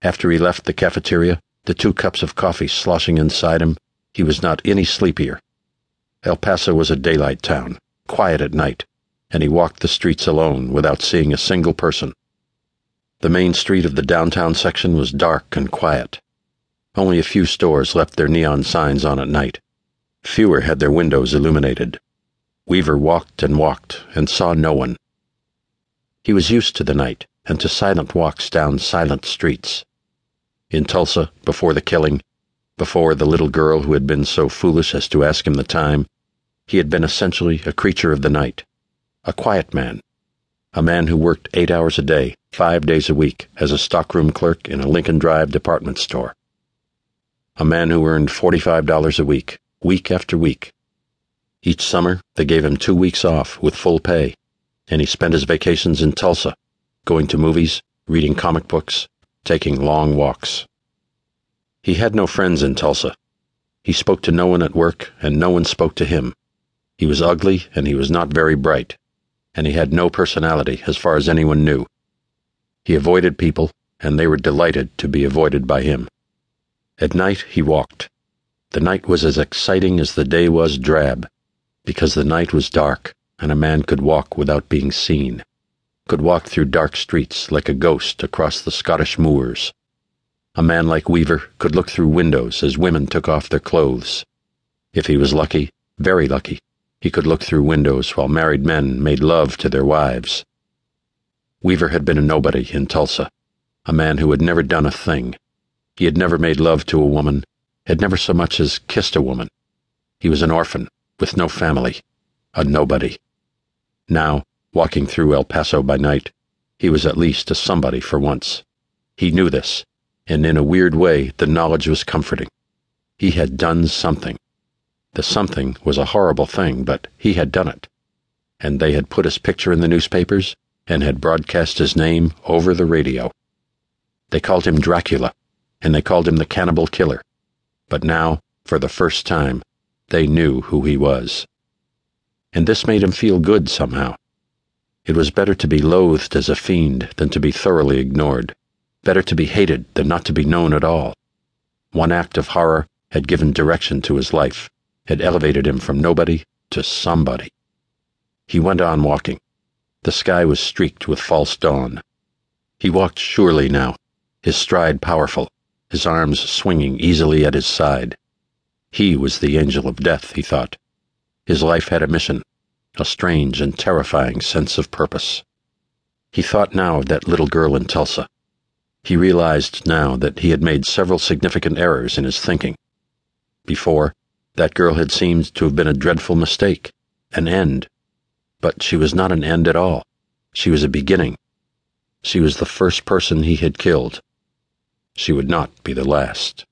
After he left the cafeteria, the two cups of coffee sloshing inside him, he was not any sleepier. El Paso was a daylight town, quiet at night, and he walked the streets alone without seeing a single person. The main street of the downtown section was dark and quiet. Only a few stores left their neon signs on at night. Fewer had their windows illuminated. Weaver walked and walked and saw no one. He was used to the night and to silent walks down silent streets. In Tulsa, before the killing, before the little girl who had been so foolish as to ask him the time, he had been essentially a creature of the night, a quiet man, a man who worked eight hours a day, five days a week, as a stockroom clerk in a Lincoln Drive department store. A man who earned $45 a week, week after week. Each summer, they gave him two weeks off with full pay, and he spent his vacations in Tulsa, going to movies, reading comic books, taking long walks. He had no friends in Tulsa. He spoke to no one at work, and no one spoke to him. He was ugly, and he was not very bright, and he had no personality as far as anyone knew. He avoided people, and they were delighted to be avoided by him. At night he walked. The night was as exciting as the day was drab, because the night was dark, and a man could walk without being seen could walk through dark streets like a ghost across the Scottish moors. A man like Weaver could look through windows as women took off their clothes. If he was lucky, very lucky, he could look through windows while married men made love to their wives. Weaver had been a nobody in Tulsa, a man who had never done a thing. He had never made love to a woman, had never so much as kissed a woman. He was an orphan, with no family, a nobody. Now, Walking through El Paso by night, he was at least a somebody for once. He knew this, and in a weird way the knowledge was comforting. He had done something. The something was a horrible thing, but he had done it. And they had put his picture in the newspapers and had broadcast his name over the radio. They called him Dracula, and they called him the cannibal killer. But now, for the first time, they knew who he was. And this made him feel good somehow. It was better to be loathed as a fiend than to be thoroughly ignored. Better to be hated than not to be known at all. One act of horror had given direction to his life, had elevated him from nobody to somebody. He went on walking. The sky was streaked with false dawn. He walked surely now, his stride powerful, his arms swinging easily at his side. He was the angel of death, he thought. His life had a mission a strange and terrifying sense of purpose. He thought now of that little girl in Tulsa. He realized now that he had made several significant errors in his thinking. Before, that girl had seemed to have been a dreadful mistake, an end. But she was not an end at all. She was a beginning. She was the first person he had killed. She would not be the last.